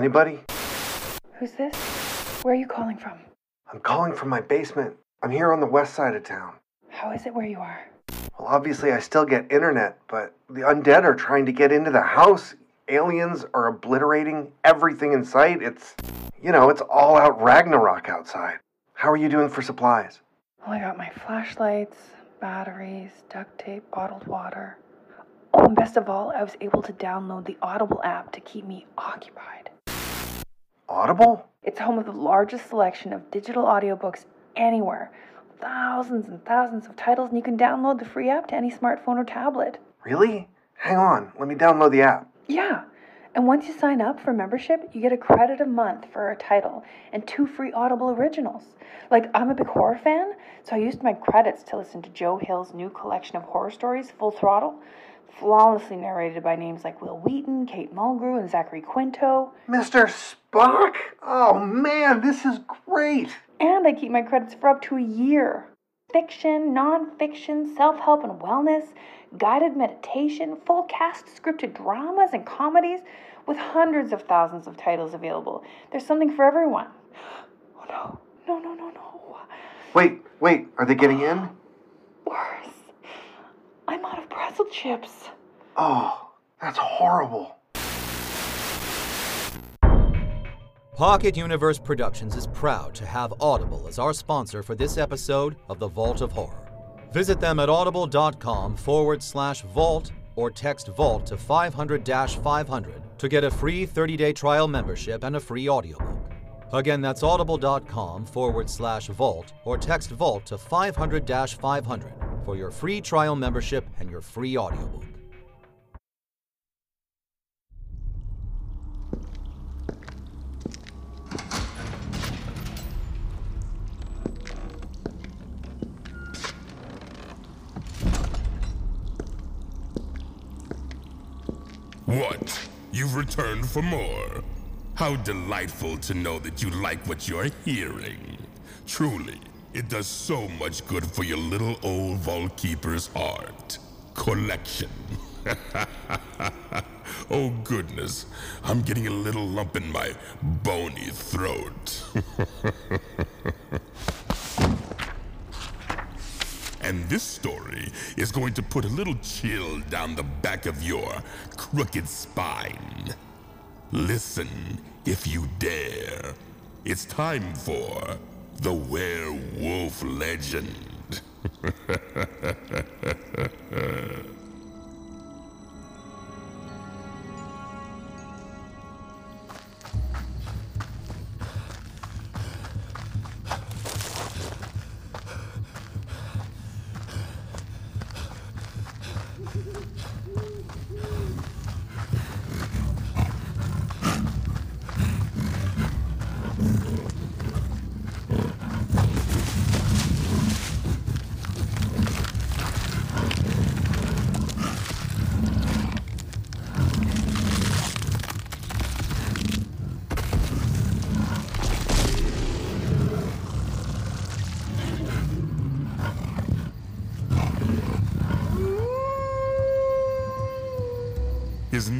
Anybody? Who's this? Where are you calling from? I'm calling from my basement. I'm here on the west side of town. How is it where you are? Well, obviously, I still get internet, but the undead are trying to get into the house. Aliens are obliterating everything in sight. It's, you know, it's all out Ragnarok outside. How are you doing for supplies? Well, I got my flashlights, batteries, duct tape, bottled water. Oh, and best of all, I was able to download the Audible app to keep me occupied. Audible? It's home of the largest selection of digital audiobooks anywhere. Thousands and thousands of titles, and you can download the free app to any smartphone or tablet. Really? Hang on, let me download the app. Yeah. And once you sign up for membership, you get a credit a month for a title and two free Audible originals. Like, I'm a big horror fan, so I used my credits to listen to Joe Hill's new collection of horror stories, Full Throttle, flawlessly narrated by names like Wil Wheaton, Kate Mulgrew, and Zachary Quinto. Mr. Spock? Oh man, this is great! And I keep my credits for up to a year. Fiction, nonfiction, self help and wellness, guided meditation, full cast scripted dramas and comedies with hundreds of thousands of titles available. There's something for everyone. Oh no, no, no, no, no. Wait, wait, are they getting in? Worse. I'm out of pretzel chips. Oh, that's horrible. Pocket Universe Productions is proud to have Audible as our sponsor for this episode of The Vault of Horror. Visit them at audible.com forward slash vault or text vault to 500 500 to get a free 30 day trial membership and a free audiobook. Again, that's audible.com forward slash vault or text vault to 500 500 for your free trial membership and your free audiobook. What? You've returned for more? How delightful to know that you like what you're hearing. Truly, it does so much good for your little old Vault Keeper's heart. Collection. oh goodness, I'm getting a little lump in my bony throat. And this story is going to put a little chill down the back of your crooked spine. Listen, if you dare. It's time for the werewolf legend.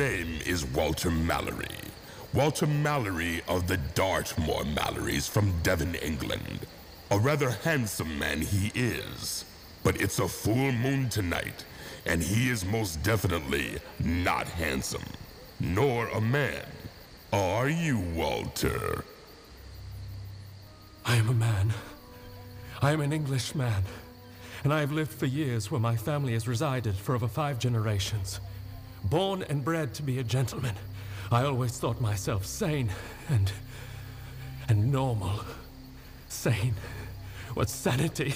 name is Walter Mallory. Walter Mallory of the Dartmoor Mallorys from Devon, England. A rather handsome man he is. But it's a full moon tonight, and he is most definitely not handsome. Nor a man. Are you, Walter? I am a man. I am an English man. And I have lived for years where my family has resided for over five generations. Born and bred to be a gentleman, I always thought myself sane and. and normal. Sane. What's sanity?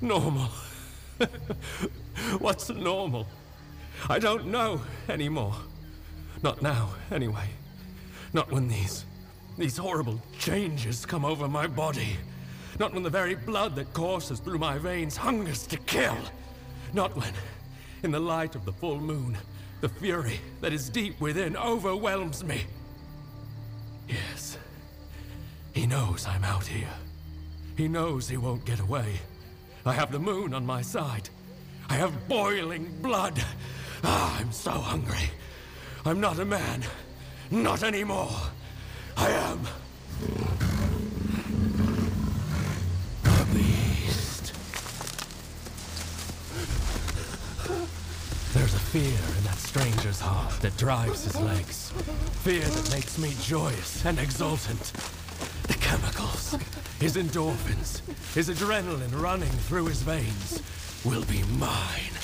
Normal. What's normal? I don't know anymore. Not now, anyway. Not when these. these horrible changes come over my body. Not when the very blood that courses through my veins hungers to kill. Not when, in the light of the full moon, the fury that is deep within overwhelms me. Yes. He knows I'm out here. He knows he won't get away. I have the moon on my side. I have boiling blood. Ah, I'm so hungry. I'm not a man. Not anymore. I am. The beast. There's a fear in stranger's heart that drives his legs. Fear that makes me joyous and exultant. The chemicals, his endorphins, his adrenaline running through his veins will be mine.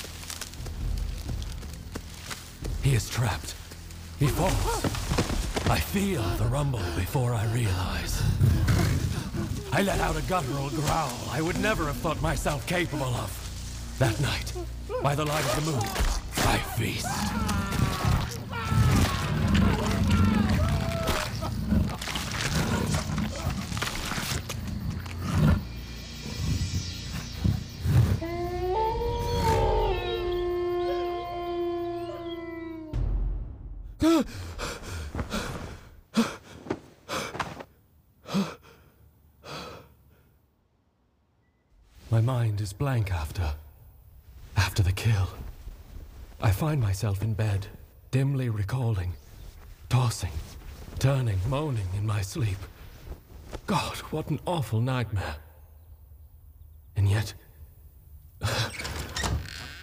He is trapped. He falls. I feel the rumble before I realize. I let out a guttural growl I would never have thought myself capable of. That night, by the light of the moon, feast. My mind is blank after. after the kill. I find myself in bed, dimly recalling, tossing, turning, moaning in my sleep. God, what an awful nightmare. And yet,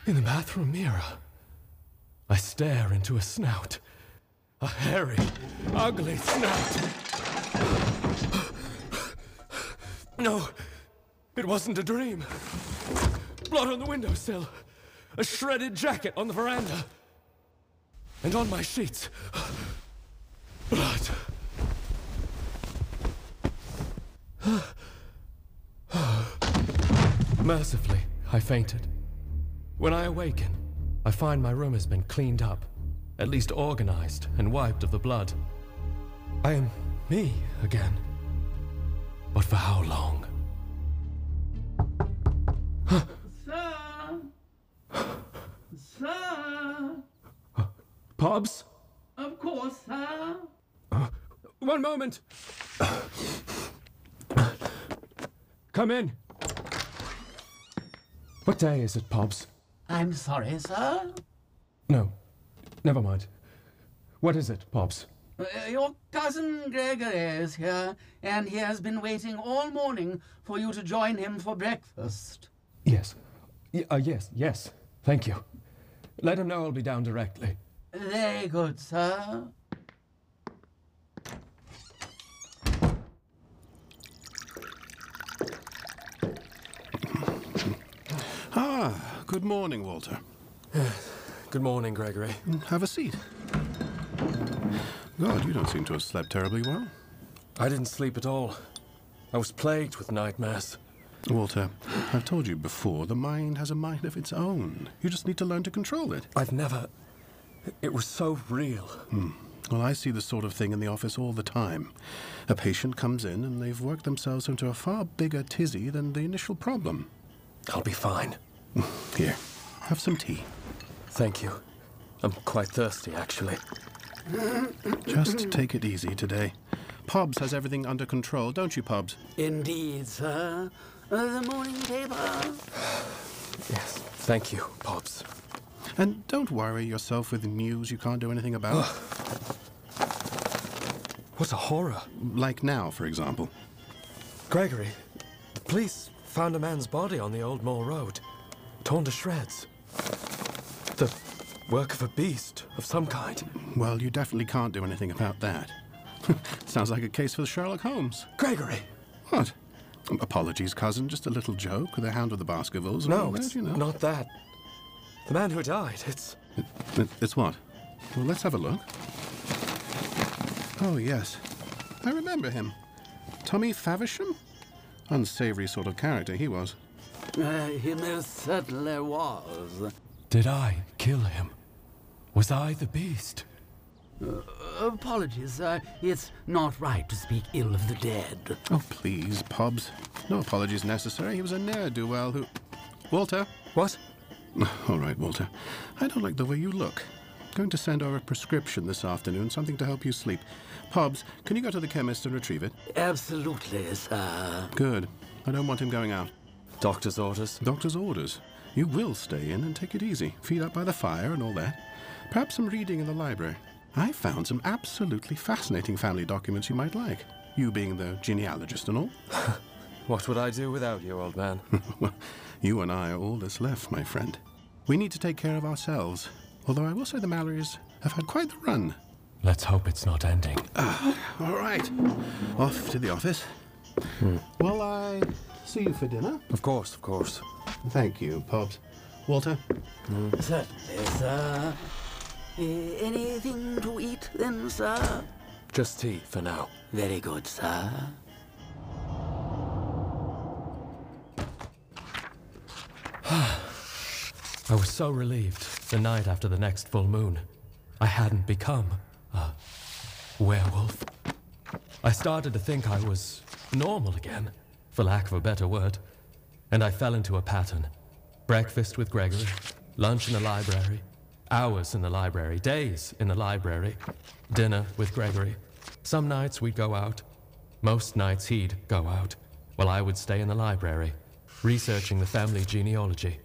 in the bathroom mirror, I stare into a snout. A hairy, ugly snout. No, it wasn't a dream. Blood on the windowsill. A shredded jacket on the veranda. And on my sheets. Blood. Mercifully, I fainted. When I awaken, I find my room has been cleaned up, at least organized and wiped of the blood. I am me again. But for how long? Pobbs? Of course, sir. One moment. Come in. What day is it, Pobbs? I'm sorry, sir. No, never mind. What is it, Pobbs? Uh, your cousin Gregory is here, and he has been waiting all morning for you to join him for breakfast. Yes. Y- uh, yes, yes. Thank you. Let him know I'll be down directly. Very good, sir. Ah, good morning, Walter. Good morning, Gregory. Have a seat. God, you don't seem to have slept terribly well. I didn't sleep at all. I was plagued with nightmares. Walter, I've told you before, the mind has a mind of its own. You just need to learn to control it. I've never. It was so real. Hmm. Well, I see this sort of thing in the office all the time. A patient comes in and they've worked themselves into a far bigger tizzy than the initial problem. I'll be fine. Here, have some tea. Thank you. I'm quite thirsty, actually. Just take it easy today. Pobbs has everything under control, don't you, Pobbs? Indeed, sir. The morning paper. Yes. Thank you, Pobbs. And don't worry yourself with news you can't do anything about. What a horror. like now, for example. Gregory, the police found a man's body on the Old Moor Road, torn to shreds. The work of a beast of some kind. Well, you definitely can't do anything about that. Sounds like a case for Sherlock Holmes. Gregory! What? Apologies, cousin. Just a little joke the Hound of the Baskervilles. No, that, it's you know. not that. The man who died, it's. It- it's what? Well, let's have a look. Oh, yes. I remember him. Tommy Faversham? Unsavory sort of character he was. Uh, he most certainly was. Did I kill him? Was I the beast? Apologies, sir. It's not right to speak ill of the dead. Oh, please, Pobbs. No apologies necessary. He was a ne'er-do-well who... Walter? What? All right, Walter. I don't like the way you look. Going to send over a prescription this afternoon, something to help you sleep. Pobbs, can you go to the chemist and retrieve it? Absolutely, sir. Good. I don't want him going out. Doctor's orders. Doctor's orders. You will stay in and take it easy. Feed up by the fire and all that. Perhaps some reading in the library. I found some absolutely fascinating family documents you might like. You being the genealogist and all. What would I do without you, old man? well, you and I are all that's left, my friend. We need to take care of ourselves. Although I will say the Mallorys have had quite the run. Let's hope it's not ending. Ah, all right. Off to the office. Hmm. Will I see you for dinner? Of course, of course. Thank you, Pobbs. Walter? Certainly, sir. Eh, anything to eat then, sir? Just tea for now. Very good, sir. I was so relieved the night after the next full moon. I hadn't become a werewolf. I started to think I was normal again, for lack of a better word, and I fell into a pattern. Breakfast with Gregory, lunch in the library, hours in the library, days in the library, dinner with Gregory. Some nights we'd go out, most nights he'd go out, while I would stay in the library, researching the family genealogy.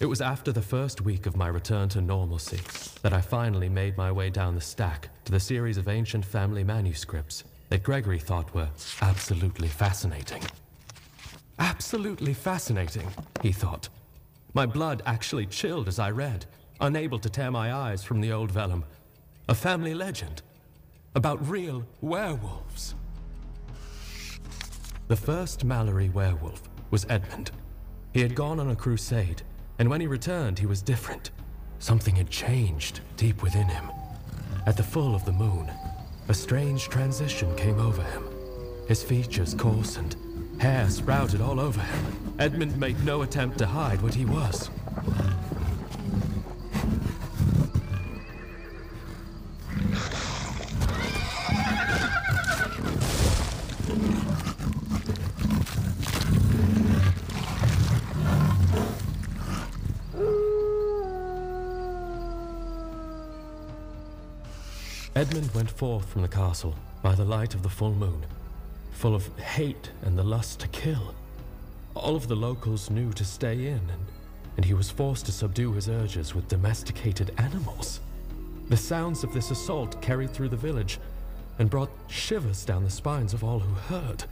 It was after the first week of my return to normalcy that I finally made my way down the stack to the series of ancient family manuscripts that Gregory thought were absolutely fascinating. Absolutely fascinating, he thought. My blood actually chilled as I read, unable to tear my eyes from the old vellum. A family legend about real werewolves. The first Mallory werewolf was Edmund. He had gone on a crusade, and when he returned, he was different. Something had changed deep within him. At the full of the moon, a strange transition came over him. His features coarsened, hair sprouted all over him. Edmund made no attempt to hide what he was. Edmund went forth from the castle by the light of the full moon, full of hate and the lust to kill. All of the locals knew to stay in, and, and he was forced to subdue his urges with domesticated animals. The sounds of this assault carried through the village and brought shivers down the spines of all who heard.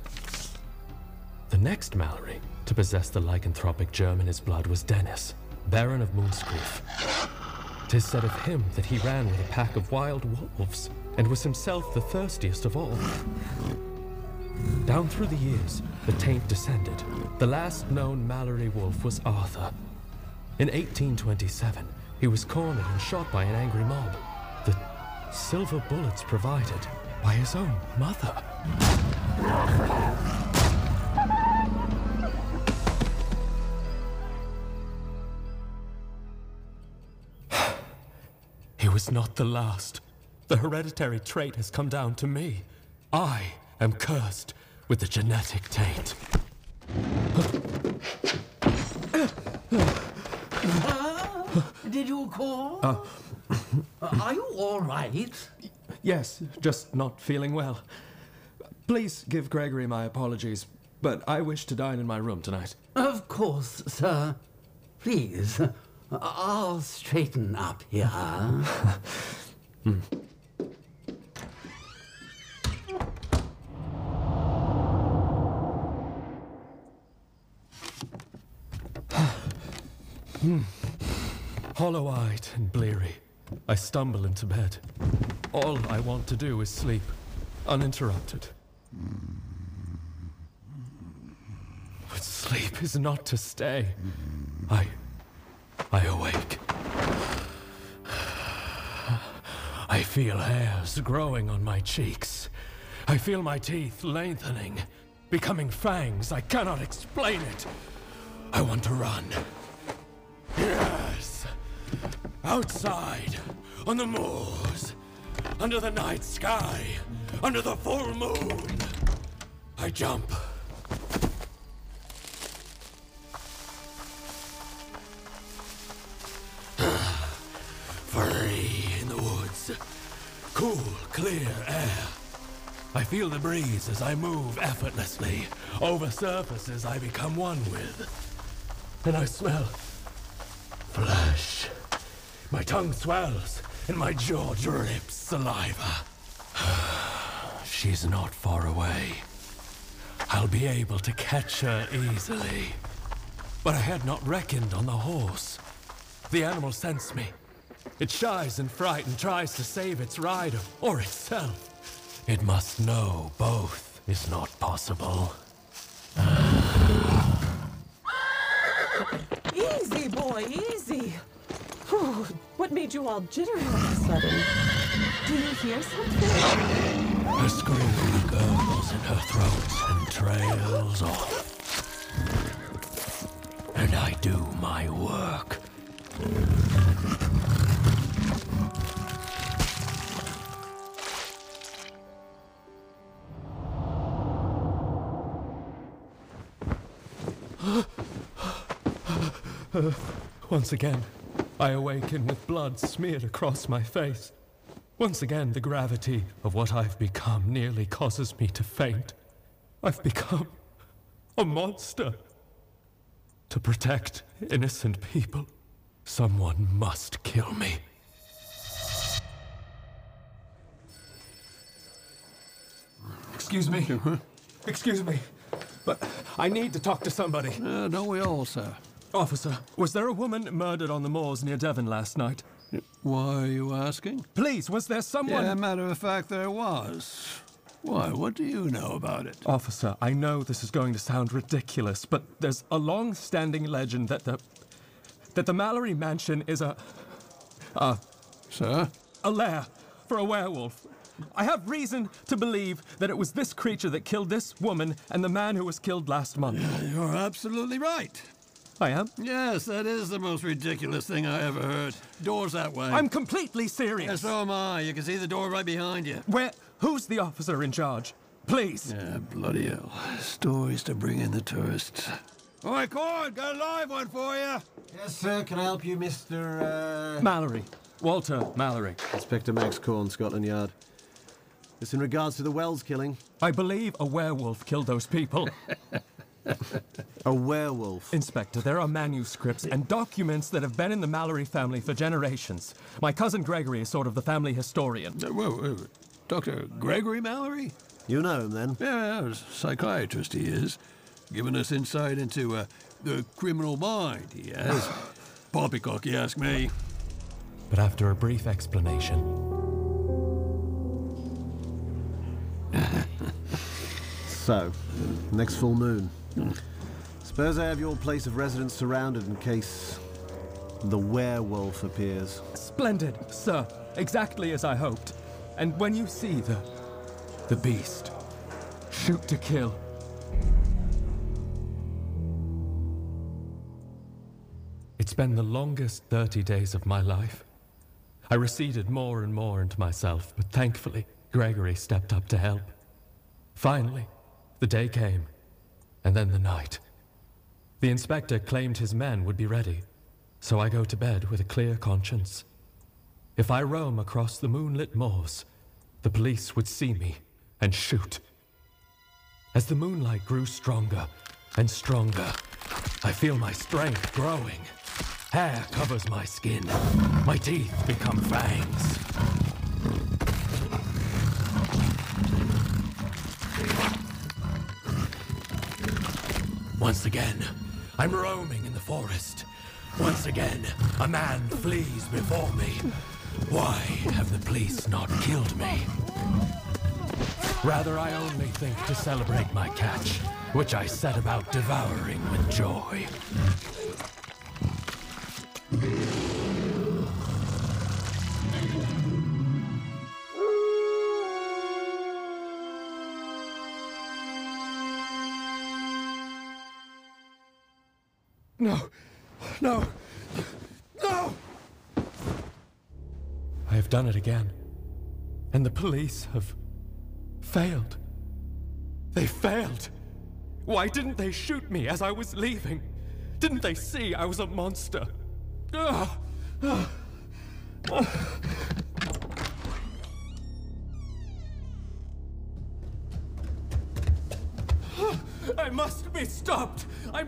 The next Mallory to possess the lycanthropic germ in his blood was Dennis, Baron of Moonscreef. Tis said of him that he ran with a pack of wild wolves and was himself the thirstiest of all. Down through the years, the taint descended. The last known Mallory wolf was Arthur. In 1827, he was cornered and shot by an angry mob. The silver bullets provided by his own mother. Was not the last. The hereditary trait has come down to me. I am cursed with the genetic taint. Uh, did you call? Uh. Uh, are you all right? Yes, just not feeling well. Please give Gregory my apologies, but I wish to dine in my room tonight. Of course, sir. Please, I'll straighten up here. Hmm. Hmm. Hollow eyed and bleary, I stumble into bed. All I want to do is sleep, uninterrupted. But sleep is not to stay. I. I awake. I feel hairs growing on my cheeks. I feel my teeth lengthening, becoming fangs. I cannot explain it. I want to run. Yes! Outside, on the moors, under the night sky, under the full moon. I jump. Feel the breeze as I move effortlessly over surfaces I become one with. And I smell flesh. My tongue swells and my jaw drips saliva. She's not far away. I'll be able to catch her easily. But I had not reckoned on the horse. The animal scents me. It shies in fright and tries to save its rider or itself. It must know both is not possible. Easy, boy, easy. Whew, what made you all jittery all of a sudden? Do you hear something? Her scream gurgles in her throat and trails off. And I do my work. Once again, I awaken with blood smeared across my face. Once again, the gravity of what I've become nearly causes me to faint. I've become a monster. To protect innocent people, someone must kill me. Excuse me. Excuse me. But I need to talk to somebody. Uh, don't we all, sir? Officer, was there a woman murdered on the moors near Devon last night? Why are you asking? Please, was there someone. Yeah, matter of fact, there was. Why, what do you know about it? Officer, I know this is going to sound ridiculous, but there's a long standing legend that the. that the Mallory Mansion is a. a. Sir? a lair for a werewolf. I have reason to believe that it was this creature that killed this woman and the man who was killed last month. You're absolutely right. I am. Yes, that is the most ridiculous thing I ever heard. Door's that way. I'm completely Yeah, serious. so am I. You can see the door right behind you. Where. Who's the officer in charge? Please. Yeah, bloody hell. Stories to bring in the tourists. All right, Cord, got a live one for you. Yes, sir. Can I help you, Mr. Uh... Mallory. Walter Mallory. Inspector Max Corn, Scotland Yard. It's in regards to the Wells killing. I believe a werewolf killed those people. A werewolf. Inspector, there are manuscripts and documents that have been in the Mallory family for generations. My cousin Gregory is sort of the family historian. Uh, whoa, whoa, whoa. Dr. Gregory Mallory? You know him then? Yeah, yeah, psychiatrist he is. Giving us insight into uh, the criminal mind, he has. Poppycock, you ask me. But after a brief explanation, So, next full moon. Suppose I have your place of residence surrounded in case the werewolf appears. splendid, sir. Exactly as I hoped. And when you see the. the beast, shoot to kill. It's been the longest 30 days of my life. I receded more and more into myself, but thankfully, Gregory stepped up to help. Finally, the day came, and then the night. The inspector claimed his men would be ready, so I go to bed with a clear conscience. If I roam across the moonlit moors, the police would see me and shoot. As the moonlight grew stronger and stronger, I feel my strength growing. Hair covers my skin. My teeth become fangs. Once again, I'm roaming in the forest. Once again, a man flees before me. Why have the police not killed me? Rather, I only think to celebrate my catch, which I set about devouring with joy. No! No! No! I have done it again. And the police have failed. They failed. Why didn't they shoot me as I was leaving? Didn't they see I was a monster? Ah! Ah! I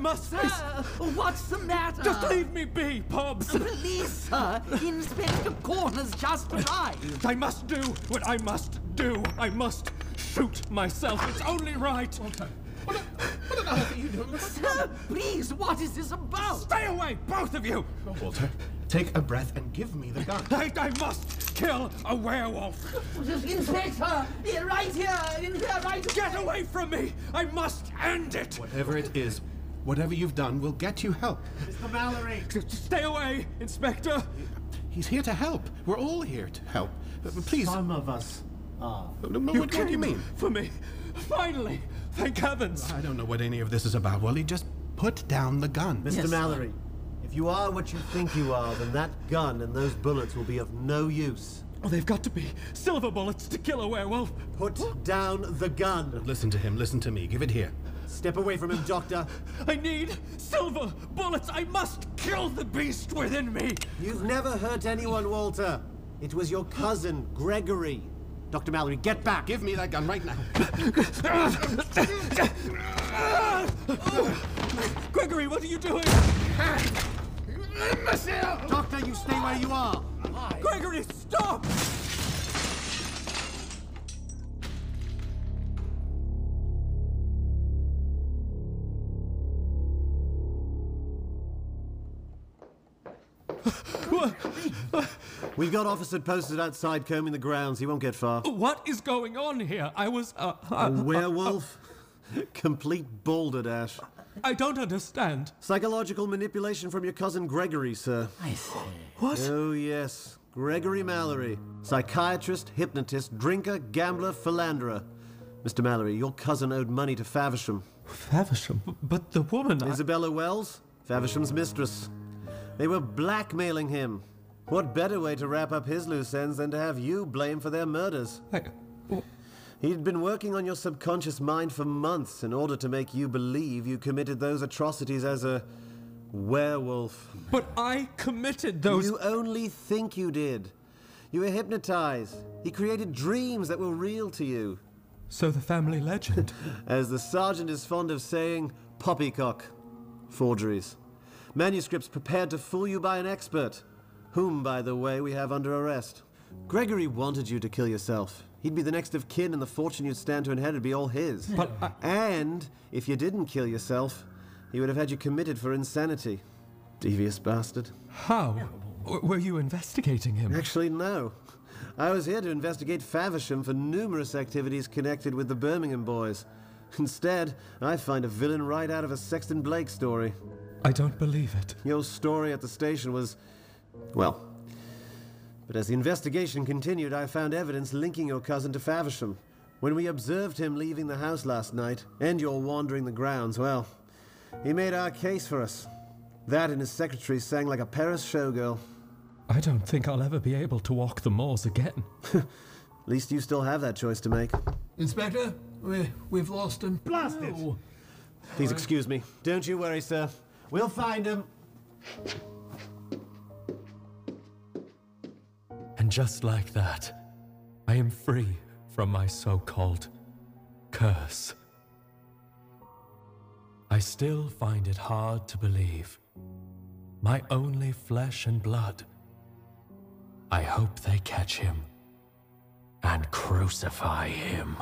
must be. Sir, what's the matter? Just leave me be, Pobbs! Please, sir. Inspector Corner's just arrived. I must do what I must do. I must shoot myself. It's only right. Walter! What about you? doing? Sir, please, what is this about? Stay away, both of you! Walter, take a breath and give me the gun. I, I must kill a werewolf! Inspector, here, right here, in here, right Get away from me! I must end it! Whatever it is, whatever you've done will get you help. Mr. Mallory! Stay away, Inspector! He's here to help. We're all here to help. Uh, Please. Some of us are. No, no, what, what do you mean? For me. Finally! Thank heavens! I don't know what any of this is about, Wally. Just put down the gun. Mr. Yes, Mallory, if you are what you think you are, then that gun and those bullets will be of no use. Oh, they've got to be silver bullets to kill a werewolf. Put down the gun. Listen to him. Listen to me. Give it here. Step away from him, Doctor. I need silver bullets. I must kill the beast within me. You've never hurt anyone, Walter. It was your cousin, Gregory. Dr. Mallory, get back. Give me that gun right now. Gregory, what are you doing? Doctor, you stay where you are. Gregory, stop! We've got Officer posted outside combing the grounds. He won't get far. What is going on here? I was. Uh, A uh, werewolf? Complete balderdash. I don't understand. Psychological manipulation from your cousin Gregory, sir. I see. What? Oh, yes. Gregory Mallory. Psychiatrist, hypnotist, drinker, gambler, philanderer. Mr. Mallory, your cousin owed money to Faversham. Faversham? B- But the woman. I- Isabella Wells, Faversham's mistress. They were blackmailing him. What better way to wrap up his loose ends than to have you blamed for their murders? He'd been working on your subconscious mind for months in order to make you believe you committed those atrocities as a werewolf. But I committed those. You only think you did. You were hypnotized. He created dreams that were real to you. So the family legend. As the sergeant is fond of saying, poppycock. Forgeries. Manuscripts prepared to fool you by an expert, whom, by the way, we have under arrest. Gregory wanted you to kill yourself. He'd be the next of kin, and the fortune you'd stand to inherit would be all his. But I- And if you didn't kill yourself, he would have had you committed for insanity. Devious bastard. How? Were you investigating him? Actually, no. I was here to investigate Faversham for numerous activities connected with the Birmingham boys. Instead, I find a villain right out of a Sexton Blake story. I don't believe it. Your story at the station was. Well. But as the investigation continued, I found evidence linking your cousin to Faversham. When we observed him leaving the house last night, and your wandering the grounds, well, he made our case for us. That and his secretary sang like a Paris showgirl. I don't think I'll ever be able to walk the moors again. At least you still have that choice to make. Inspector, we, we've lost him. Blast it. Oh. Please excuse me. Don't you worry, sir. We'll find him. And just like that, I am free from my so called curse. I still find it hard to believe. My only flesh and blood. I hope they catch him and crucify him.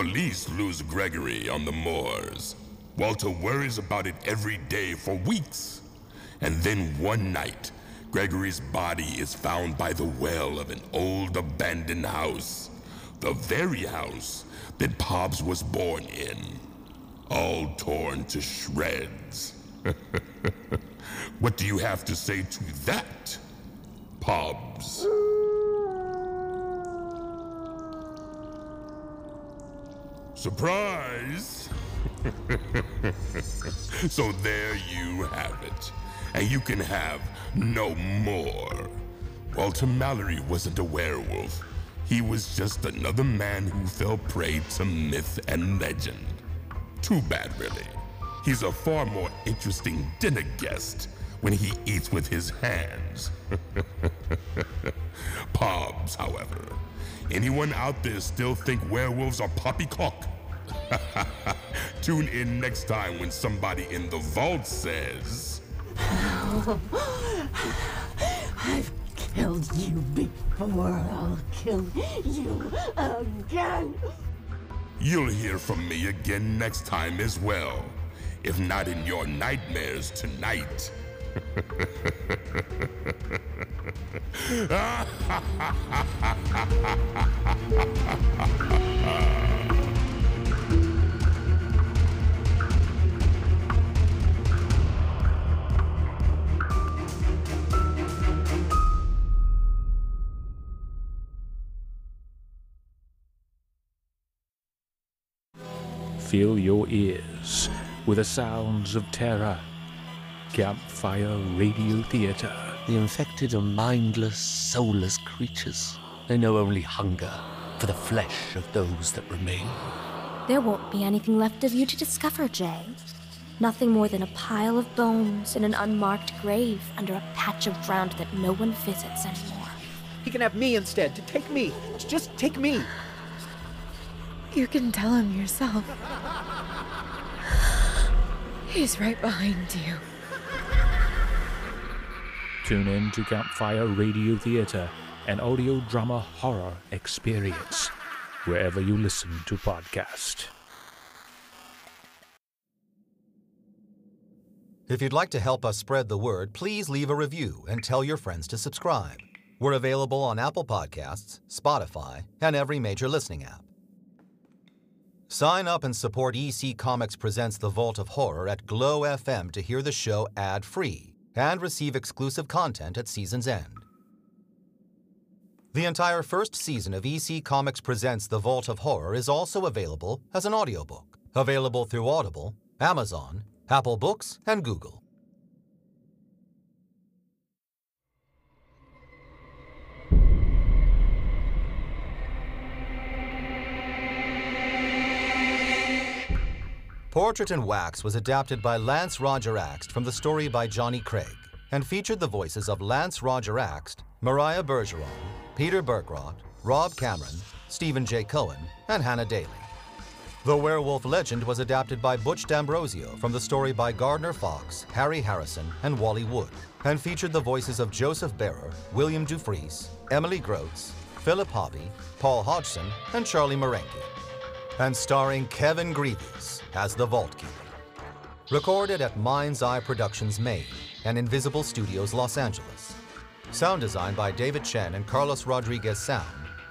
Police lose Gregory on the moors. Walter worries about it every day for weeks. And then one night, Gregory's body is found by the well of an old abandoned house. The very house that Pobbs was born in. All torn to shreds. what do you have to say to that, Pobbs? Surprise! so there you have it. And you can have no more. Walter Mallory wasn't a werewolf. He was just another man who fell prey to myth and legend. Too bad, really. He's a far more interesting dinner guest when he eats with his hands. Pobbs, however. Anyone out there still think werewolves are poppycock? Tune in next time when somebody in the vault says. I've killed you before. I'll kill you again. You'll hear from me again next time as well. If not in your nightmares tonight. Fill your ears with the sounds of terror. Campfire Radio Theatre. The infected are mindless, soulless creatures. They know only hunger for the flesh of those that remain. There won't be anything left of you to discover, Jay. Nothing more than a pile of bones in an unmarked grave under a patch of ground that no one visits anymore. He can have me instead. To take me. To Just take me. You can tell him yourself. He's right behind you. Tune in to Campfire Radio Theatre, an audio drama horror experience, wherever you listen to podcasts. If you'd like to help us spread the word, please leave a review and tell your friends to subscribe. We're available on Apple Podcasts, Spotify, and every major listening app. Sign up and support EC Comics Presents The Vault of Horror at Glow FM to hear the show ad free and receive exclusive content at season's end. The entire first season of EC Comics Presents The Vault of Horror is also available as an audiobook, available through Audible, Amazon, Apple Books, and Google. Portrait in Wax was adapted by Lance Roger Axt from the story by Johnny Craig and featured the voices of Lance Roger Axt, Mariah Bergeron, Peter Bergrot, Rob Cameron, Stephen J. Cohen, and Hannah Daly. The Werewolf Legend was adapted by Butch D'Ambrosio from the story by Gardner Fox, Harry Harrison, and Wally Wood, and featured the voices of Joseph Bearer, William Dufris, Emily Groats, Philip Hobby, Paul Hodgson, and Charlie Marenke, and starring Kevin Greaves as the Vault Keeper. Recorded at Mind's Eye Productions, Maine, and Invisible Studios, Los Angeles. Sound design by David Chen and Carlos Rodriguez Sound,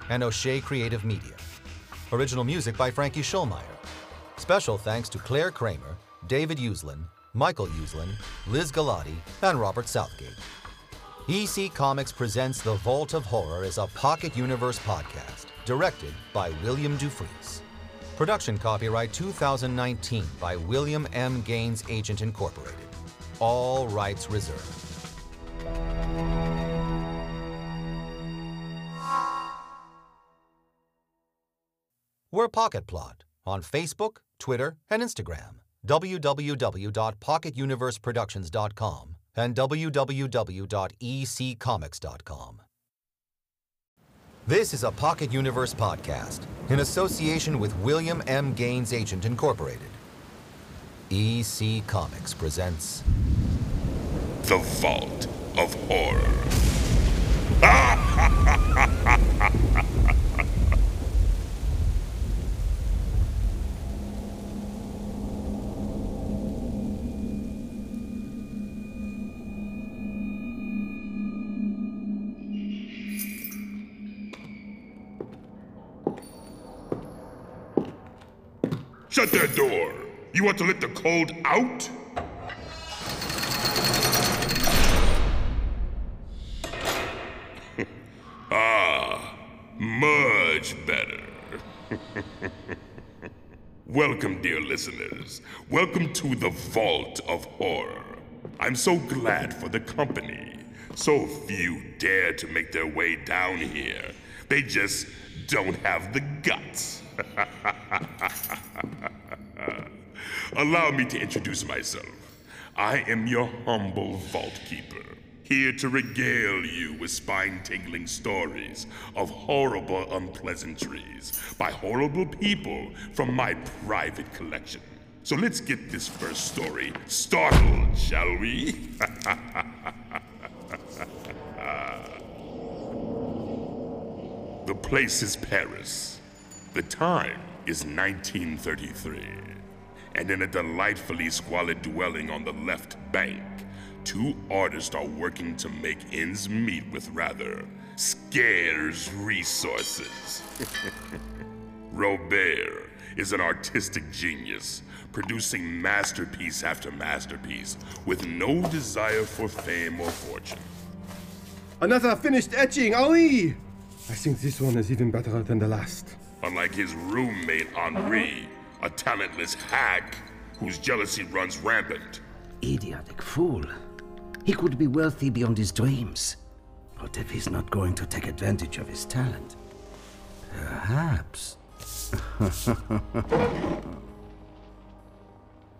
and O'Shea Creative Media. Original music by Frankie Schulmeyer. Special thanks to Claire Kramer, David Uslan, Michael Uslan, Liz Galati, and Robert Southgate. EC Comics presents The Vault of Horror as a Pocket Universe podcast, directed by William Dufris. Production copyright 2019 by William M. Gaines Agent Incorporated. All rights reserved. We're Pocket Plot on Facebook, Twitter, and Instagram. www.pocketuniverseproductions.com and www.eccomics.com. This is a Pocket Universe podcast in association with William M. Gaines Agent Incorporated. EC Comics presents The Vault of Horror. Shut that door! You want to let the cold out? ah, much better. Welcome, dear listeners. Welcome to the Vault of Horror. I'm so glad for the company. So few dare to make their way down here. They just don't have the guts. Allow me to introduce myself. I am your humble vault keeper, here to regale you with spine tingling stories of horrible unpleasantries by horrible people from my private collection. So let's get this first story startled, shall we? the place is Paris. The time is 1933. And in a delightfully squalid dwelling on the left bank, two artists are working to make ends meet with rather scarce resources. Robert is an artistic genius, producing masterpiece after masterpiece with no desire for fame or fortune. Another finished etching, Henri! I think this one is even better than the last. Unlike his roommate Henri, a talentless hack whose jealousy runs rampant. Idiotic fool. He could be wealthy beyond his dreams. But if he's not going to take advantage of his talent, perhaps.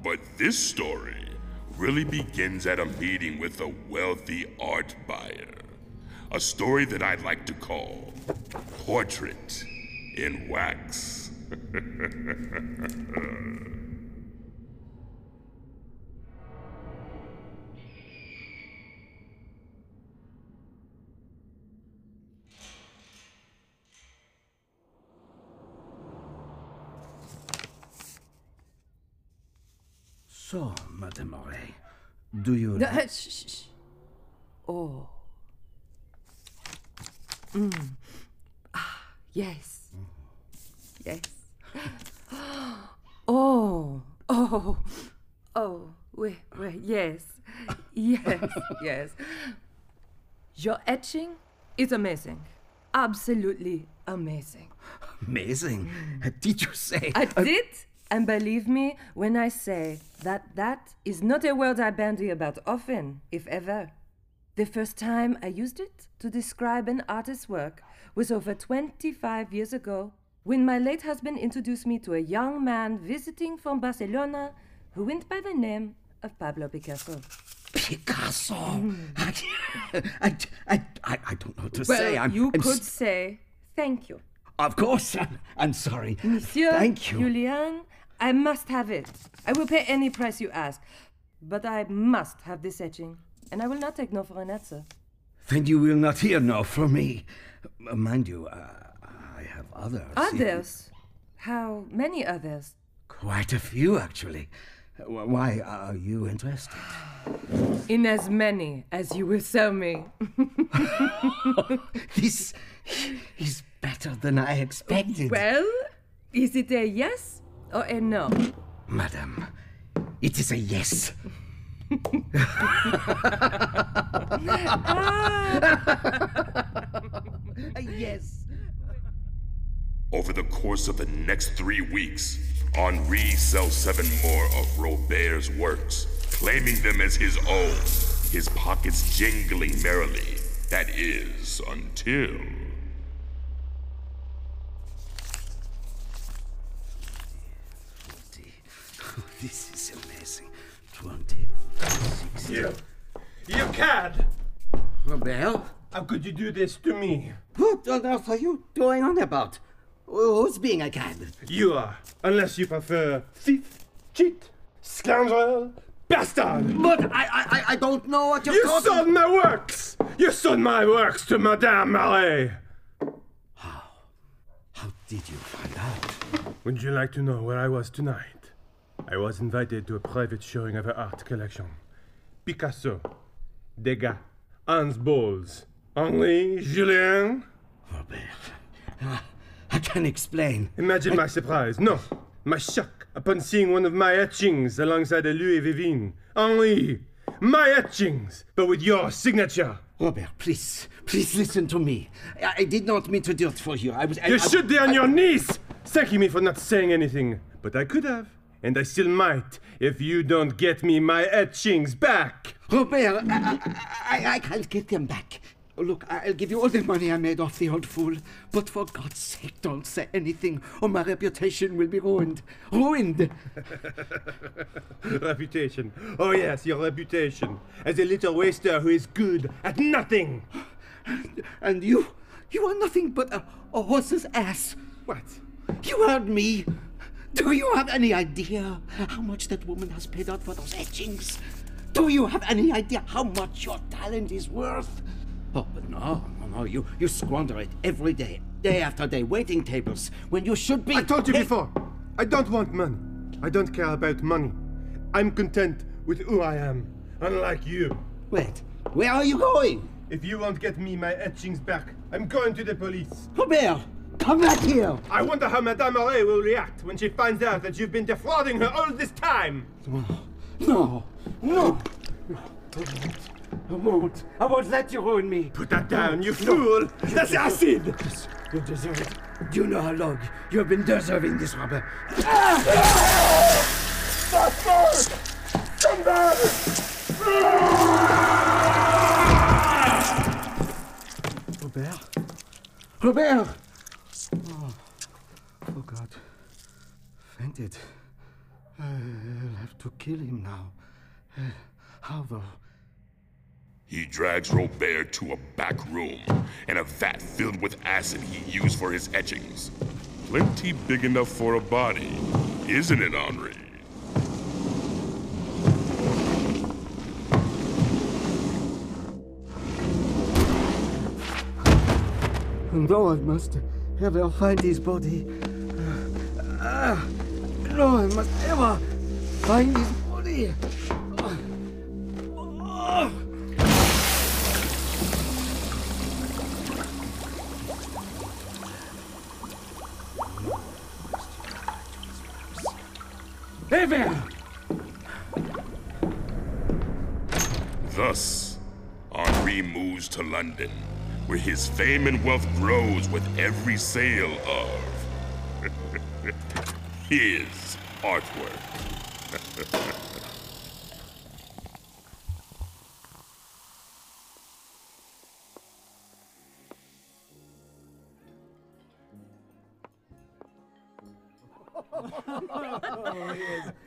But this story really begins at a meeting with a wealthy art buyer. A story that I'd like to call Portrait in Wax. So, Madame Moray, do you. No, uh, shh, shh, shh. Oh. Mm. Ah, yes. Yes. Oh, oh, oh, wait, wait, yes, yes, yes. Your etching is amazing. Absolutely amazing. Amazing. Mm. Did you say? I did, and believe me when I say that that is not a word I bandy about often, if ever. The first time I used it to describe an artist's work was over 25 years ago when my late husband introduced me to a young man visiting from Barcelona who went by the name of Pablo Picasso. Picasso! I, I, I, I don't know what to well, say. I'm, you I'm could s- say thank you. Of course, I'm, I'm sorry. Monsieur Thank you. Julian, I must have it. I will pay any price you ask. But I must have this etching, and I will not take no for an answer. Then you will not hear no from me. Mind you, uh, others. Others? How many others? Quite a few, actually. Why are you interested? In as many as you will sell me. this is better than I expected. Well, is it a yes or a no? Madam, it is a yes. Ah! a yes. Over the course of the next three weeks, Henri sells seven more of Robert's works, claiming them as his own, his pockets jingling merrily. That is, until. This is amazing. 20. You. You cad! Robert? How could you do this to me? What on earth are you going on about? Who's being a cad? You are, unless you prefer thief, cheat, scoundrel, bastard! But I, I, I don't know what you're You talking sold my works! You sold my works to Madame Marais! How How did you find out? Would you like to know where I was tonight? I was invited to a private showing of her art collection. Picasso, Degas, Hans Bols, Henri, Julien. Robert, I can explain. Imagine my surprise, no, my shock upon seeing one of my etchings alongside a Louis Vivine. Henri, my etchings, but with your signature. Robert, please, please listen to me. I, I did not mean to do it for you. I was. I, You I- should be on I- your knees, thanking me for not saying anything. But I could have, and I still might, if you don't get me my etchings back. Robert, I, I, I can't get them back. Look, I'll give you all the money I made off the old fool, but for God's sake, don't say anything, or my reputation will be ruined. Ruined! reputation. Oh, yes, your reputation. As a little waster who is good at nothing. And you, you are nothing but a, a horse's ass. What? You heard me. Do you have any idea how much that woman has paid out for those etchings? Do you have any idea how much your talent is worth? Oh, but no, no, no, you, you squander it every day, day after day, waiting tables, when you should be. I told you before. I don't want money. I don't care about money. I'm content with who I am, unlike you. Wait, where are you going? If you won't get me my etchings back, I'm going to the police. Robert, come back here. I wonder how Madame Auret will react when she finds out that you've been defrauding her all this time. No, no, no. I won't. I won't let you ruin me. Put that down, you fool! That's acid! You deserve it. Do you know how long you have been deserving this, Robert? Bastard! Come back! Robert? Robert! Oh, oh God. Fainted. I'll have to kill him now. Uh, how though? He drags Robert to a back room and a vat filled with acid he used for his etchings. Plenty big enough for a body, isn't it, Henri? No one must ever find his body. No one must ever find his body. Ever! Thus, Henri moves to London, where his fame and wealth grows with every sale of his artwork.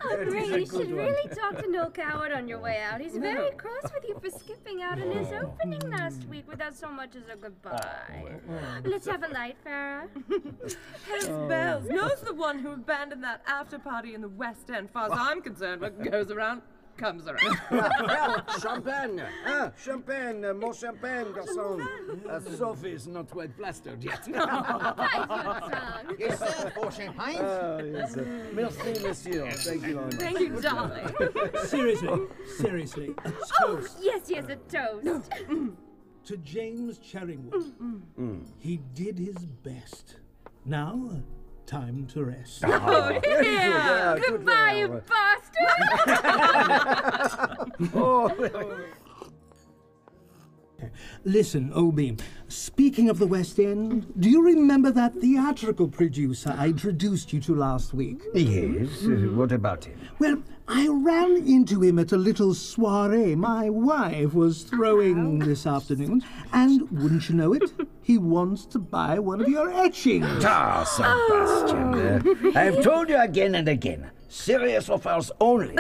Henri, you should really talk to Noel Coward on your way out. He's very cross with you for skipping out on his opening last week without so much as a goodbye. Let's have a light, Farah. His bells. No's the one who abandoned that after party in the West End. Far as I'm concerned, what goes around comes around. well, champagne! Ah, champagne, uh, more champagne, garçon. Uh, Sophie's not quite plastered yet. Is that for champagne? Oh, yes. uh, Merci, monsieur. Thank you very much. Thank you, darling. seriously, seriously, a Oh, toast yes, yes, a toast. to James Charingwood. Mm. He did his best. Now, time to rest. Oh, Very good, yeah. yeah, good Goodbye, you bastard. Oh. Listen, Obi, speaking of the West End, do you remember that theatrical producer I introduced you to last week? Yes, uh, what about him? Well, I ran into him at a little soiree my wife was throwing this afternoon, and wouldn't you know it, he wants to buy one of your etchings. Ah, Sebastian. uh, I've told you again and again. Serious offers only.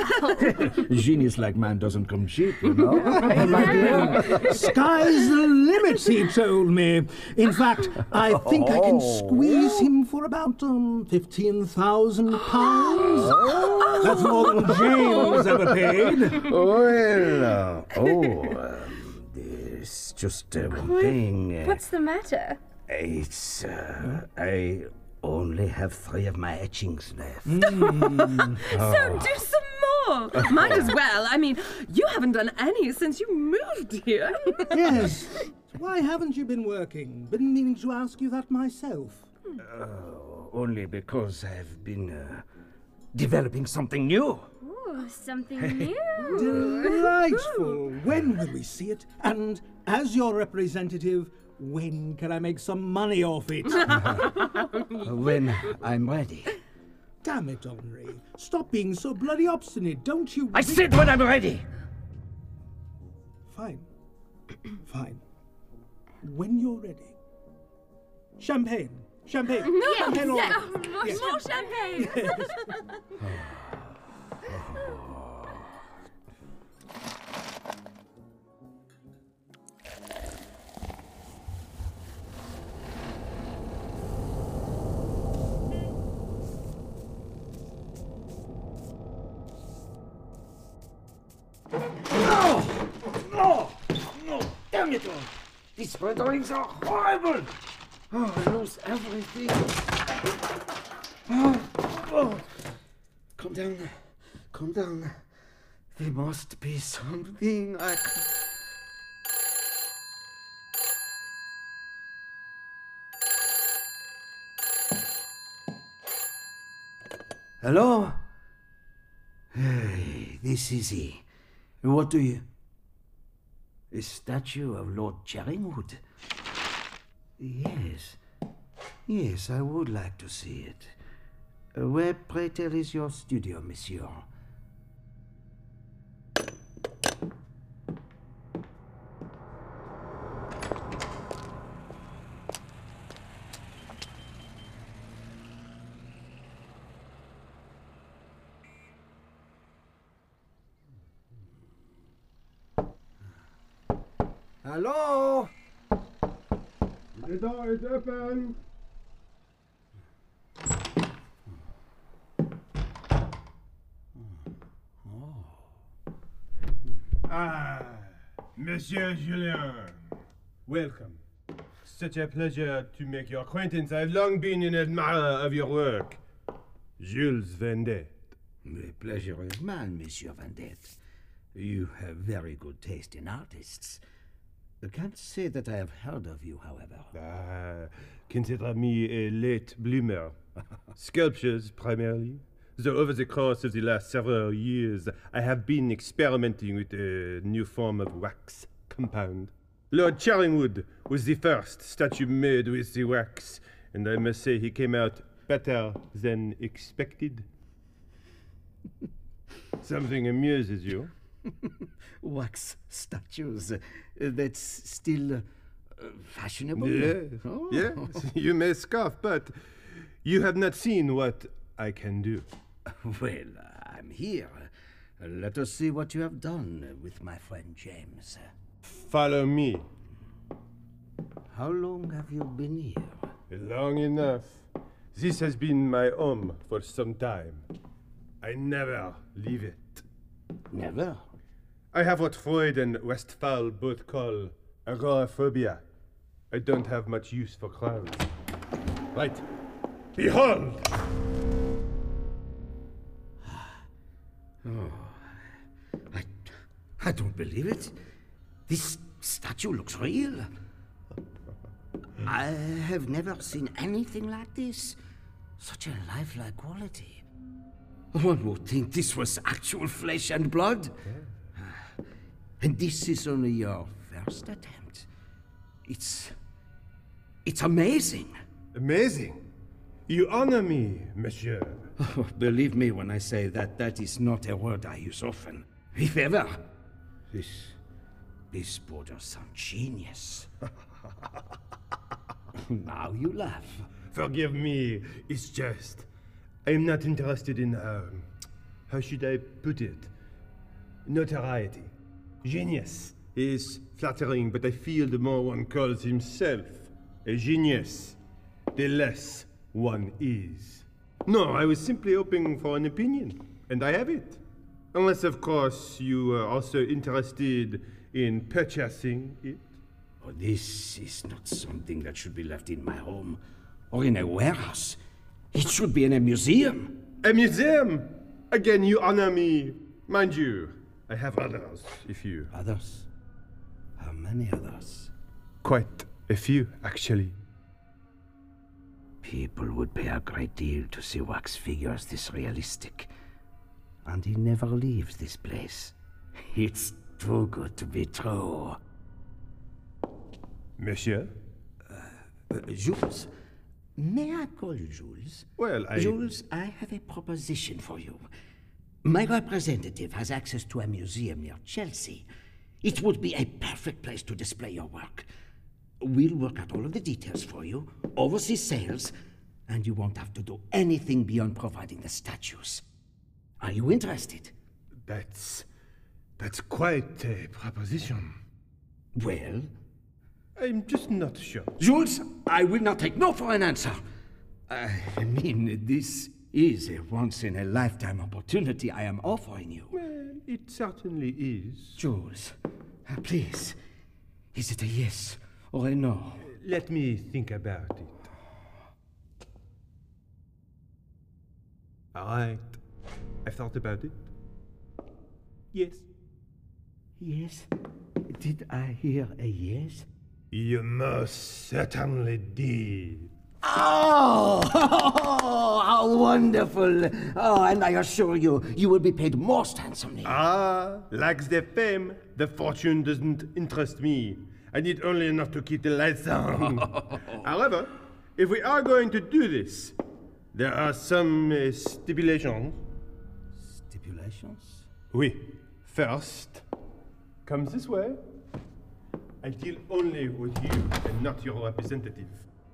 Genius like mine doesn't come cheap, you know. My dear. Sky's the limit, he told me. In fact, I think I can squeeze him for about um, fifteen thousand pounds. That's more than James ever paid. Well, uh, oh, um, there's just uh, one thing. uh, What's the matter? It's, uh, I only have three of my etchings left. Hmm. So do some more. Might as well. I mean, you haven't done any since you moved here. yes. Why haven't you been working? Been meaning to ask you that myself. Oh, only because I've been uh, developing something new. Ooh, something new. Delightful. when will we see it? And as your representative, when can I make some money off it? Uh, when I'm ready. Damn it, Henri. Stop being so bloody obstinate, don't you? I said when I'm ready. Fine. Fine. When you're ready. Champagne. Champagne. Yes, Champagne all yeah, over. more, Yes. more champagne. Oh. All! These renderings are horrible! Oh, I lose everything. Oh, oh. Calm down. Calm down. There must be something I can... Hello? Hey, this is he. What do you... A statue of Lord Charingwood? Yes. Yes, I would like to see it. Where, pray tell, is your studio, monsieur? Hello? The door. Ah, Monsieur Julien. Welcome. Such a pleasure to make your acquaintance. I've long been an admirer of your work. Jules Vendette. The pleasure is mine, Monsieur Vendette. You have very good taste in artists. I can't say that I have heard of you, however. Ah, consider me a late bloomer. Sculptures, primarily. Though over the course of the last several years, I have been experimenting with a new form of wax compound. Lord Charingwood was the first statue made with the wax, and I must say he came out better than expected. Something amuses you. Wax statues. that's still uh, fashionable. Yes, Oh. yes, you may scoff, but you have not seen what I can do. Well, I'm here. Let us see what you have done with my friend James. Follow me. How long have you been here? Long enough. This has been my home for some time. I never leave it. Never? I have what Freud and Westphal both call agoraphobia. I don't have much use for crowds. Right. Behold! Oh, I, I don't believe it. This statue looks real. I have never seen anything like this. Such a lifelike quality. One would think this was actual flesh and blood. And this is only your first attempt. It's. It's amazing. Amazing? You honor me, monsieur. Oh, believe me when I say that that is not a word I use often, if ever. This. This borders on genius. now you laugh. Forgive me, it's just. I'm not interested in, um, how should I put it? Notoriety. Genius is flattering, but I feel the more one calls himself a genius, the less one is. No, I was simply hoping for an opinion, and I have it. Unless, of course, you are also interested in purchasing it. Oh, this is not something that should be left in my home or in a warehouse. It should be in a museum. A museum? Again, you honor me. Mind you, I have others, if you. Others? How many others? Quite a few, actually. People would pay a great deal to see wax figures this realistic. And he never leaves this place. It's too good to be true. Monsieur? Uh, Jules, may I call you Jules? Well, I. Jules, I have a proposition for you. My representative has access to a museum near Chelsea. It would be a perfect place to display your work. We'll work out all of the details for you, oversee sales, and you won't have to do anything beyond providing the statues. Are you interested? That's. that's quite a proposition. Well? I'm just not sure. Jules, I will not take no for an answer. I mean, this is a once in a lifetime opportunity I am offering you. Well, it certainly is. Jules, uh, please, is it a yes or a no? Let me think about it. All right. I've thought about it. Yes. Yes? Did I hear a yes? You most certainly did. Oh, how wonderful! Oh, and I assure you, you will be paid most handsomely. Ah, like the fame, the fortune doesn't interest me. I need only enough to keep the lights on. However, if we are going to do this, there are some uh, stipulations. Stipulations? Oui. First, come this way. I deal only with you and not your representative.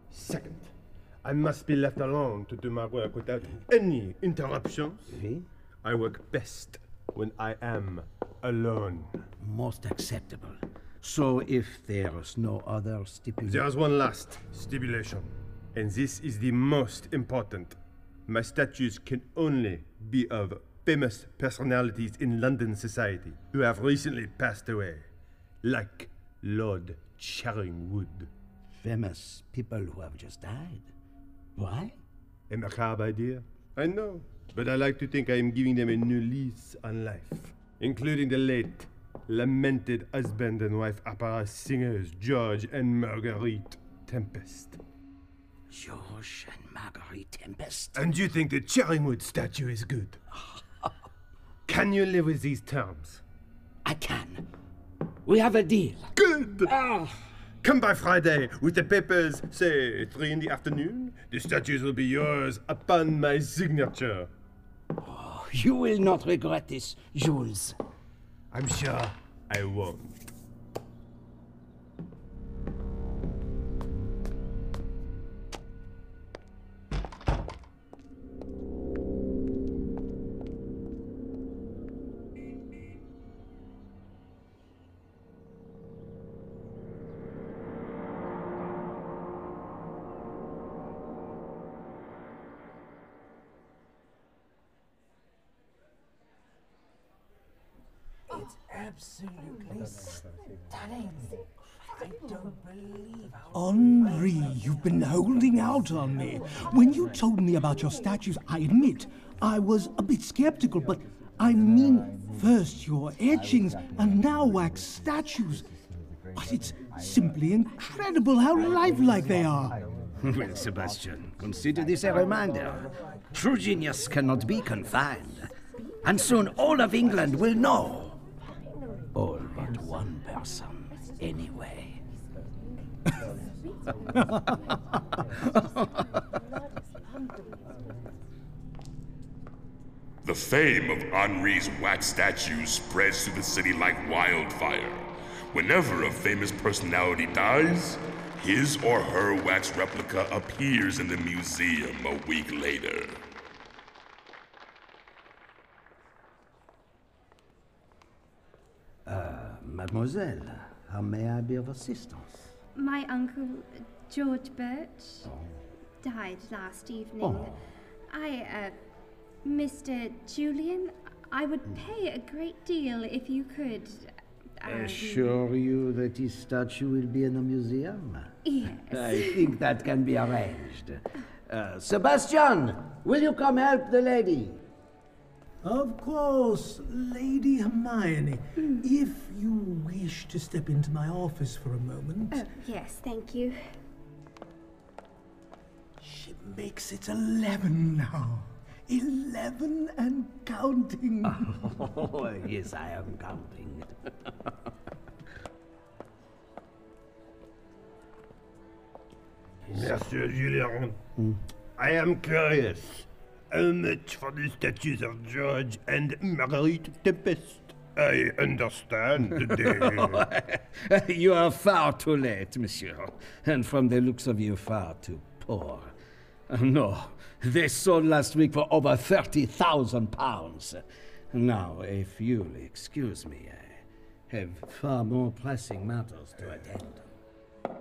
Second, I must be left alone to do my work without any interruptions. Oui. I work best when I am alone. Most acceptable. So, if there's no other stipulation. There's one last stipulation, and this is the most important. My statues can only be of famous personalities in London society who have recently passed away, like Lord Charingwood. Famous people who have just died. Why? A macabre idea, I know, but I like to think I am giving them a new lease on life, including the late, lamented husband and wife opera singers George and Marguerite Tempest. George and Marguerite Tempest. And you think the Charingwood statue is good? can you live with these terms? I can. We have a deal. Good! Ah. Come by Friday with the papers, say, three in the afternoon. The statues will be yours upon my signature. You will not regret this, Jules. I'm sure I won't. You've been holding out on me. When you told me about your statues, I admit I was a bit skeptical, but I mean, first your etchings and now wax statues. But it's simply incredible how lifelike they are. well, Sebastian, consider this a reminder. True genius cannot be confined. And soon all of England will know. All but one person, anyway. The fame of Henri's wax statues spreads through the city like wildfire. Whenever a famous personality dies, his or her wax replica appears in the museum a week later. Uh, mademoiselle, how may I be of assistance? My uncle, George Birch, died last evening. Oh. I, uh, Mr. Julian, I would pay a great deal if you could. um, Assure you that his statue will be in the museum? Yes. I think that can be arranged. Uh, Sebastian, will you come help the lady? Of course, Lady Hermione. Hmm. If you wish to step into my office for a moment. Oh, yes, thank you. She makes it eleven now. Eleven and counting. Oh, yes, I am counting. Monsieur Julien, hmm. I am curious. How much for the statues of George and Marguerite Tempest? I understand. you are far too late, monsieur. And from the looks of you, far too poor. Uh, No, they sold last week for over 30,000 pounds. Now, if you'll excuse me, I have far more pressing matters to attend to.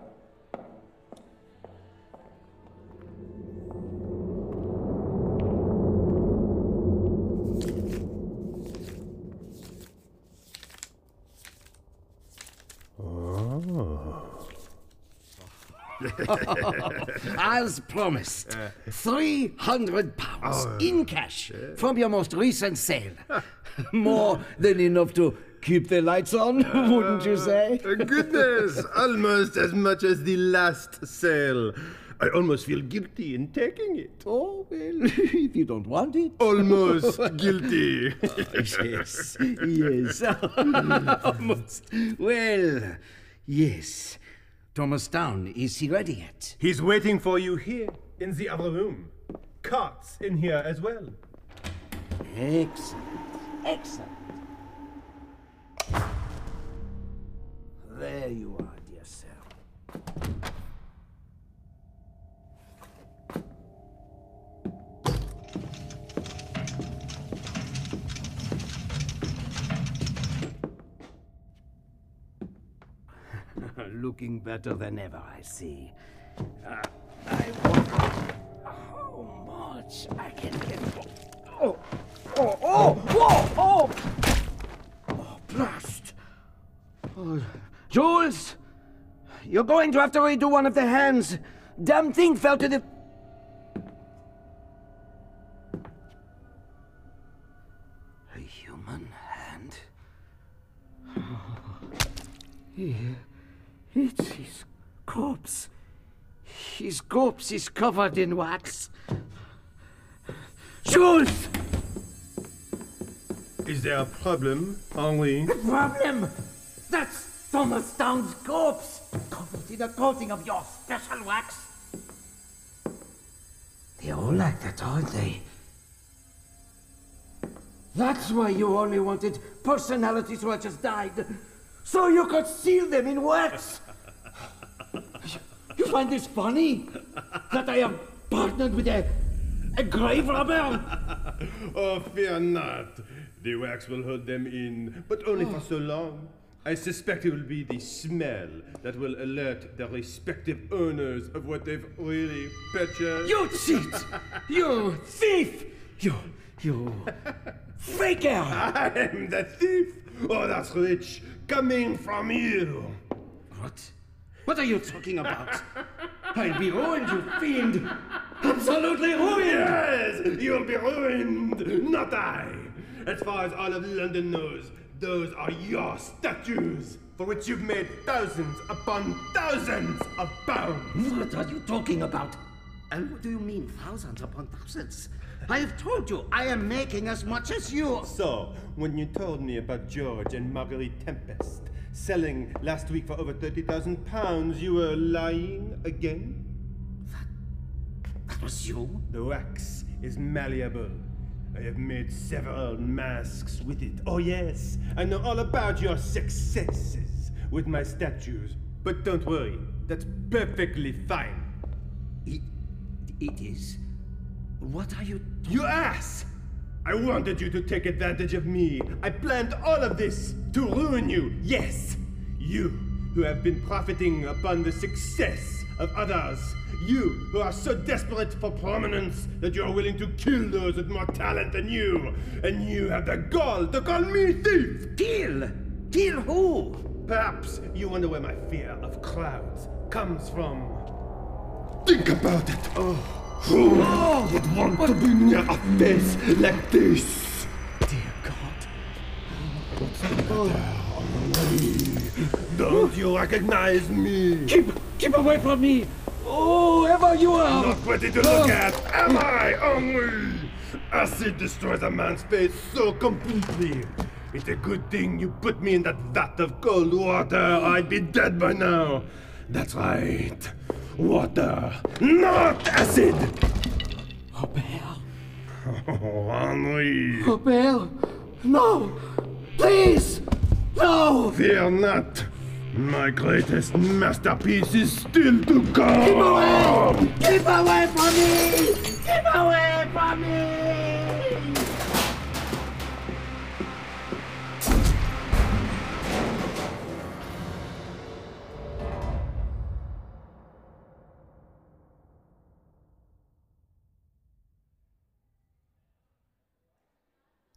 As promised, 300 pounds Oh. in cash from your most recent sale. More than enough to keep the lights on, wouldn't you say? Uh, Goodness, almost as much as the last sale. I almost feel guilty in taking it. Oh, well, if you don't want it. Almost guilty. yes, yes. Almost. Well, yes. Thomas Down, is he ready yet? He's waiting for you here in the other room. Carts in here as well. Excellent. Excellent. There you are, dear sir. Looking better than ever, I see. Uh, I wonder how much I can get. Oh, oh, oh, whoa, oh! Oh, blast! Oh, Jules! You're going to have to redo one of the hands. Damn thing fell to the. A human hand? Yeah, it's his corpse. His corpse is covered in wax. Jules! Is there a problem, Henri? Problem? That's Thomas Down's corpse, covered in a coating of your special wax. They're all like that, aren't they? That's why you only wanted personalities who had just died. So you could seal them in wax. You find this funny? That I have partnered with a, a grave robber? oh, fear not. The wax will hold them in, but only for so long. I suspect it will be the smell that will alert the respective owners of what they've really purchased. You cheat! You thief! You, you faker! I'm the thief! Oh, that's rich! Coming from you! What? What are you talking about? I'll be ruined, you fiend! Absolutely ruined! Yes! You'll be ruined! Not I! As far as all of London knows, those are your statues, for which you've made thousands upon thousands of pounds! What are you talking about? And what do you mean, thousands upon thousands? I have told you, I am making as much as you. So, when you told me about George and Marguerite Tempest selling last week for over 30,000 pounds, you were lying again? That, that was you? The wax is malleable. I have made several masks with it. Oh, yes, I know all about your successes with my statues. But don't worry, that's perfectly fine. It, it is. What are you. You ass! I wanted you to take advantage of me. I planned all of this to ruin you. Yes, you who have been profiting upon the success of others. You who are so desperate for prominence that you are willing to kill those with more talent than you. And you have the gall to call me thief! Kill? Kill who? Perhaps you wonder where my fear of crowds comes from. Think about it! Oh. Who would want to be near a face like this? Dear God. What's the matter? Don't you recognize me? Keep, keep away from me! Oh, whoever you are! Not pretty to look at, am I, Henri? Acid destroys a man's face so completely. It's a good thing you put me in that vat of cold water. I'd be dead by now. That's right. Water, not acid. Robert. Oh, Henri. Robert! No! Please! No! Fear not. My greatest masterpiece is still to come. Keep away! Keep away from me! Keep away from me!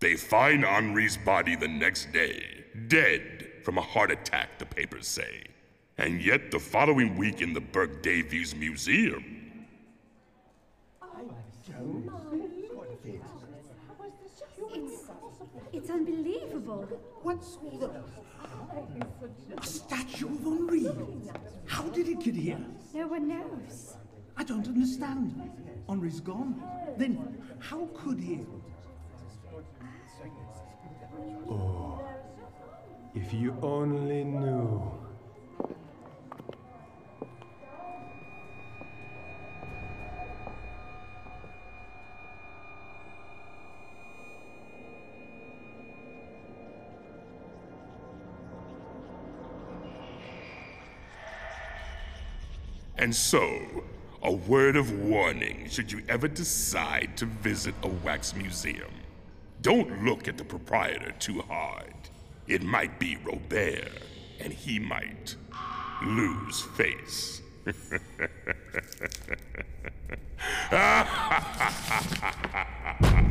They find Henri's body the next day, dead from a heart attack, the papers say. And yet, the following week in the Burke Davies Museum, I don't believe what It's, it's unbelievable. What's all the... A statue of Henri? How did it get here? No one knows. I don't understand. Henri's gone. Then how could he? Oh, if you only knew. And so, a word of warning should you ever decide to visit a wax museum. Don't look at the proprietor too hard. It might be Robert, and he might lose face.